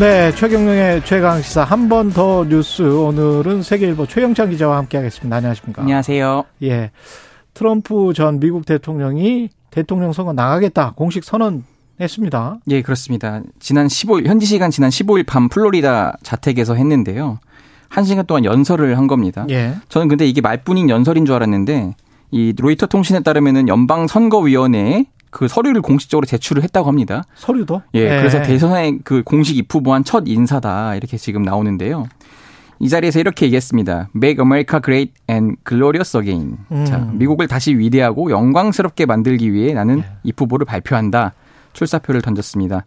네, 최경영의 최강 시사 한 번 더 뉴스 오늘은 세계일보 최영찬 기자와 함께하겠습니다. 안녕하십니까? 안녕하세요. 예, 트럼프 전 미국 대통령이 대통령 선거 나가겠다 공식 선언 했습니다. 예, 그렇습니다. 지난 15일 현지 시간 지난 15일 밤 플로리다 자택에서 했는데요. 한 시간 동안 연설을 한 겁니다. 예. 저는 근데 이게 말뿐인 연설인 줄 알았는데 이 로이터 통신에 따르면은 연방 선거위원회에 그 서류를 공식적으로 제출을 했다고 합니다. 서류도? 예, 그래서 대선에 그 공식 입후 보한 첫 인사다 이렇게 지금 나오는데요. 이 자리에서 이렇게 얘기했습니다. Make America Great and Glorious Again. 음. 자, 미국을 다시 위대하고 영광스럽게 만들기 위해 나는 예. 입후보를 발표한다. 출사표를 던졌습니다.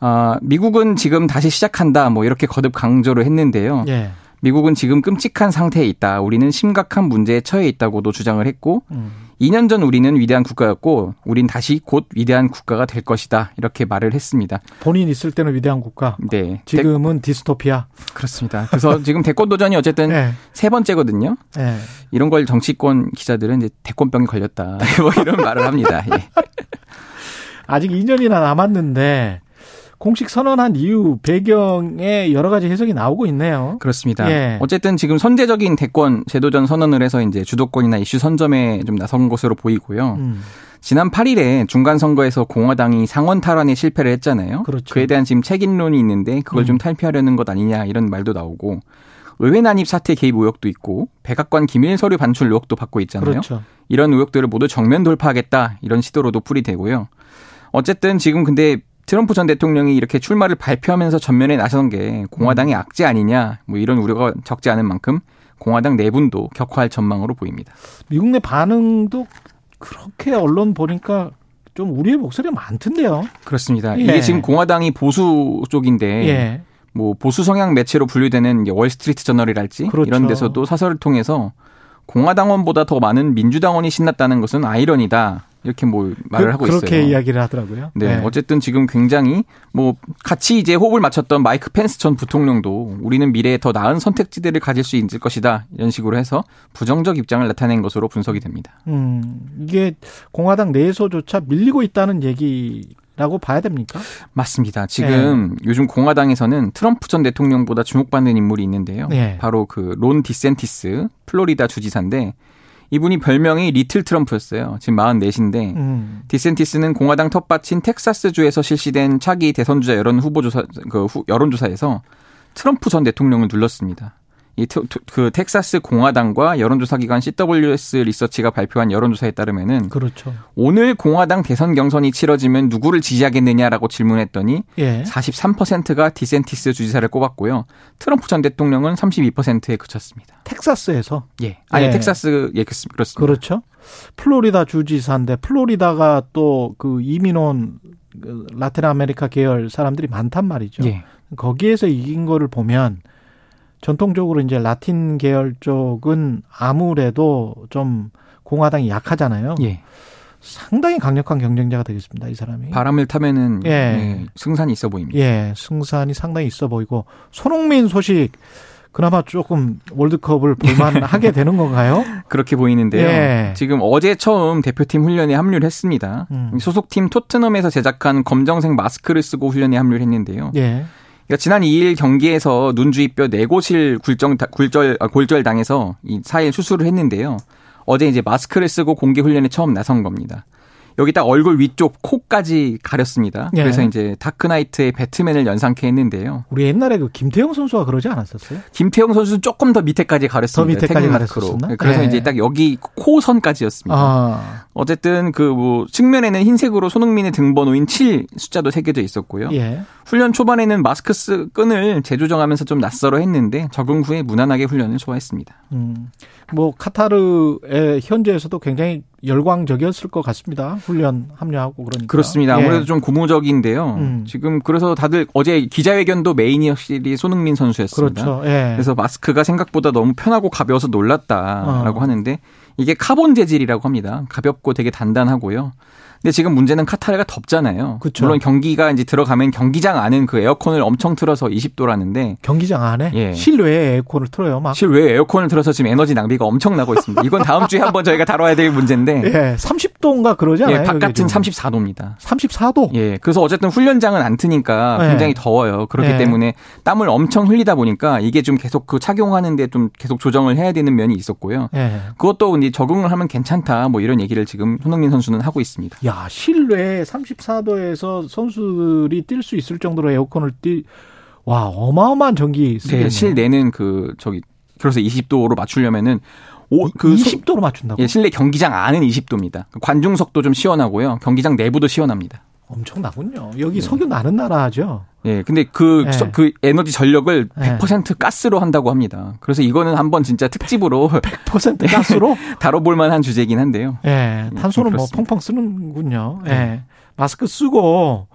아, 미국은 지금 다시 시작한다. 뭐 이렇게 거듭 강조를 했는데요. 예. 미국은 지금 끔찍한 상태에 있다. 우리는 심각한 문제에 처해 있다고도 주장을 했고 음. 2년 전 우리는 위대한 국가였고 우린 다시 곧 위대한 국가가 될 것이다. 이렇게 말을 했습니다. 본인 있을 때는 위대한 국가. 네. 지금은 디스토피아. 대- 그렇습니다. 그래서 지금 대권 도전이 어쨌든 예. 세 번째거든요. 예. 이런 걸 정치권 기자들은 이제 대권병이 걸렸다. 뭐 이런 말을 합니다. 예. 아직 2년이나 남았는데 공식 선언한 이유 배경에 여러 가지 해석이 나오고 있네요. 그렇습니다. 예. 어쨌든 지금 선제적인 대권 제도전 선언을 해서 이제 주도권이나 이슈 선점에 좀 나선 것으로 보이고요. 음. 지난 8일에 중간 선거에서 공화당이 상원 탈환에 실패를 했잖아요. 그렇죠. 그에 대한 지금 책임론이 있는데 그걸 좀 음. 탈피하려는 것 아니냐 이런 말도 나오고 의회 난입 사태 개입 의혹도 있고 백악관 기밀 서류 반출 의혹도 받고 있잖아요. 그렇죠. 이런 의혹들을 모두 정면 돌파하겠다 이런 시도로도 풀이되고요. 어쨌든 지금 근데 트럼프 전 대통령이 이렇게 출마를 발표하면서 전면에 나선 게 공화당의 음. 악재 아니냐 뭐 이런 우려가 적지 않은 만큼 공화당 내분도 격화할 전망으로 보입니다. 미국 내 반응도 그렇게 언론 보니까 좀 우리의 목소리가 많던데요. 그렇습니다. 예. 이게 지금 공화당이 보수 쪽인데 예. 뭐 보수 성향 매체로 분류되는 월스트리트 저널이랄지 그렇죠. 이런 데서도 사설을 통해서 공화당원보다 더 많은 민주당원이 신났다는 것은 아이러니다 이렇게 뭐 말을 그, 하고 그렇게 있어요. 이야기를 하더라고요. 네, 예. 어쨌든 지금 굉장히 뭐 같이 이제 호흡을 맞췄던 마이크 펜스 전 부통령도 우리는 미래에 더 나은 선택지대를 가질 수 있을 것이다 이런 식으로 해서 부정적 입장을 나타낸 것으로 분석이 됩니다. 음, 이게 공화당 내에서조차 밀리고 있다는 얘기 라고 봐야 됩니까? 맞습니다. 지금 네. 요즘 공화당에서는 트럼프 전 대통령보다 주목받는 인물이 있는데요. 네. 바로 그 론 디센티스 플로리다 주지사인데 이분이 별명이 little 트럼프였어요. 지금 44인데 음. 디센티스는 공화당 텃밭인 텍사스주에서 실시된 차기 대선주자 여론 후보조사 그 후- 여론조사에서 트럼프 전 대통령을 눌렀습니다. 이그 텍사스 공화당과 여론조사 기관 CWS 리서치가 발표한 여론조사에 따르면은 그렇죠. 오늘 공화당 대선 경선이 치러지면 누구를 지지하겠느냐라고 질문했더니 예. 43%가 디센티스 주지사를 꼽았고요. 트럼프 전 대통령은 32%에 그쳤습니다. 텍사스에서 예. 아니 예. 텍사스 예 그렇습- 그렇습니다. 그렇죠. 플로리다 주지사인데 플로리다가 또 그 이민온 그 라틴 아메리카 계열 사람들이 많단 말이죠. 예. 거기에서 이긴 거를 보면 전통적으로 이제 라틴 계열 쪽은 아무래도 좀 공화당이 약하잖아요. 예. 상당히 강력한 경쟁자가 되겠습니다. 이 사람이. 바람을 타면은 예. 예, 승산이 있어 보입니다. 예, 승산이 상당히 있어 보이고 손흥민 소식 그나마 조금 월드컵을 볼만하게 되는 건가요? 그렇게 보이는데요. 예. 지금 어제 처음 대표팀 훈련에 합류를 했습니다. 음. 소속팀 토트넘에서 제작한 검정색 마스크를 쓰고 훈련에 합류를 했는데요. 예. 그러니까 지난 2일 경기에서 눈주위뼈 네곳을 굴정 굴절 아, 골절 당해서 이 4일 수술을 했는데요. 어제 이제 마스크를 쓰고 공개 훈련에 처음 나선 겁니다. 여기 딱 얼굴 위쪽 코까지 가렸습니다. 예. 그래서 이제 다크나이트의 배트맨을 연상케 했는데요. 우리 옛날에 그 김태형 선수가 그러지 않았었어요? 김태형 선수는 조금 더 밑에까지 가렸습니다. 더 밑에까지. 가렸었나? 그래서 예. 이제 딱 여기 코선까지였습니다. 아, 어쨌든 그 뭐 측면에는 흰색으로 손흥민의 등번호인 7 숫자도 새겨져 있었고요. 예. 훈련 초반에는 마스크 쓰, 끈을 재조정하면서 좀 낯설어 했는데 적응 후에 무난하게 훈련을 소화했습니다. 음. 뭐 카타르의 현지에서도 굉장히 열광적이었을 것 같습니다. 훈련 합류하고 그러니까. 그렇습니다. 아무래도 예. 좀 고무적인데요. 음. 지금 그래서 다들 어제 기자회견도 main이 확실히 손흥민 선수였습니다. 그렇죠. 예. 그래서 마스크가 생각보다 너무 편하고 가벼워서 놀랐다라고 어. 하는데 이게 카본 재질이라고 합니다. 가볍고 되게 단단하고요. 근데 지금 문제는 카타르가 덥잖아요. 그쵸. 물론 경기가 이제 들어가면 경기장 안은 그 에어컨을 엄청 틀어서 20도라는데 경기장 안에 예. 실외에 에어컨을 틀어요, 막. 실외에 에어컨을 틀어서 지금 에너지 낭비가 엄청 나고 있습니다. 이건 다음 주에 한번 저희가 다뤄야 될 문제인데. 예. 30도인가 그러지 않아요? 예, 바깥은 34도입니다. 34도? 예. 그래서 어쨌든 훈련장은 안 트니까 예. 굉장히 더워요. 그렇기 예. 때문에 땀을 엄청 흘리다 보니까 이게 좀 계속 그 착용하는데 좀 계속 조정을 해야 되는 면이 있었고요. 예. 그것도 이제 적응을 하면 괜찮다 뭐 이런 얘기를 지금 손흥민 선수는 하고 있습니다. 야, 실외 34도에서 선수들이 뛸 수 있을 정도로 에어컨을 띠, 와, 어마어마한 전기 쓰겠네요. 네, 실내는 그, 저기, 그래서 20도로 맞추려면은 오, 그 20도로 맞춘다고? 예, 실내 경기장 안은 20도입니다. 관중석도 좀 시원하고요. 경기장 내부도 시원합니다. 엄청나군요. 여기 네. 석유 나는 나라죠. 예, 근데 그, 네. 그 에너지 전력을 100% 네. 가스로 한다고 합니다. 그래서 이거는 한번 진짜 특집으로 100% 가스로 다뤄볼 만한 주제긴 한데요. 예, 탄소는 뭐 펑펑 쓰는군요. 예. 네. 마스크 쓰고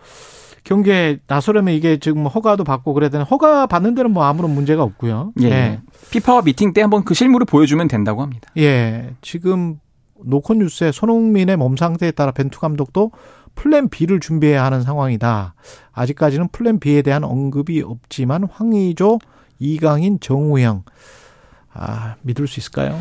경기에 나서려면 이게 지금 허가도 받고 그래야 되는 허가 받는 데는 뭐 아무런 문제가 없고요. 예. 예. 피파와 미팅 때 한번 그 실물을 보여주면 된다고 합니다. 예. 지금 노컷 뉴스에 손흥민의 몸 상태에 따라 벤투 감독도 플랜 B를 준비해야 하는 상황이다. 아직까지는 플랜 B에 대한 언급이 없지만 황의조, 이강인, 정우영 아, 믿을 수 있을까요?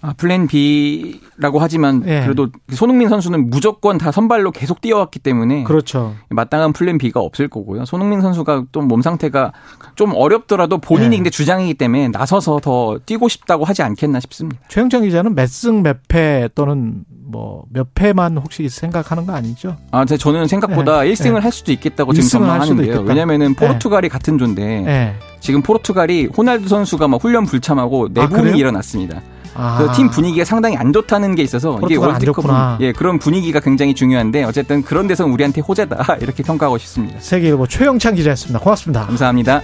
아, 플랜 B라고 하지만 네. 그래도 손흥민 선수는 무조건 다 선발로 계속 뛰어왔기 때문에 그렇죠. 마땅한 플랜 B가 없을 거고요. 손흥민 선수가 또몸 상태가 좀 어렵더라도 본인이 네. 근데 주장이기 때문에 나서서 더 뛰고 싶다고 하지 않겠나 싶습니다. 최영창 기자는 몇승 몇패 또는 뭐몇 패만 혹시 생각하는 거 아니죠? 아, 저는 생각보다 네. 1승을 할 수도 있겠다고 지금 전망하는데요. 왜냐면은 포르투갈이 같은 조인데 지금 포르투갈이 호날두 선수가 막 훈련 불참하고 내분이 아, 일어났습니다. 아. 팀 분위기가 상당히 안 좋다는 게 있어서 이게 월드컵 예 그런 분위기가 굉장히 중요한데 어쨌든 그런 데서 우리한테 호재다 이렇게 평가하고 싶습니다. 세계일보 최영찬 기자였습니다. 고맙습니다. 감사합니다.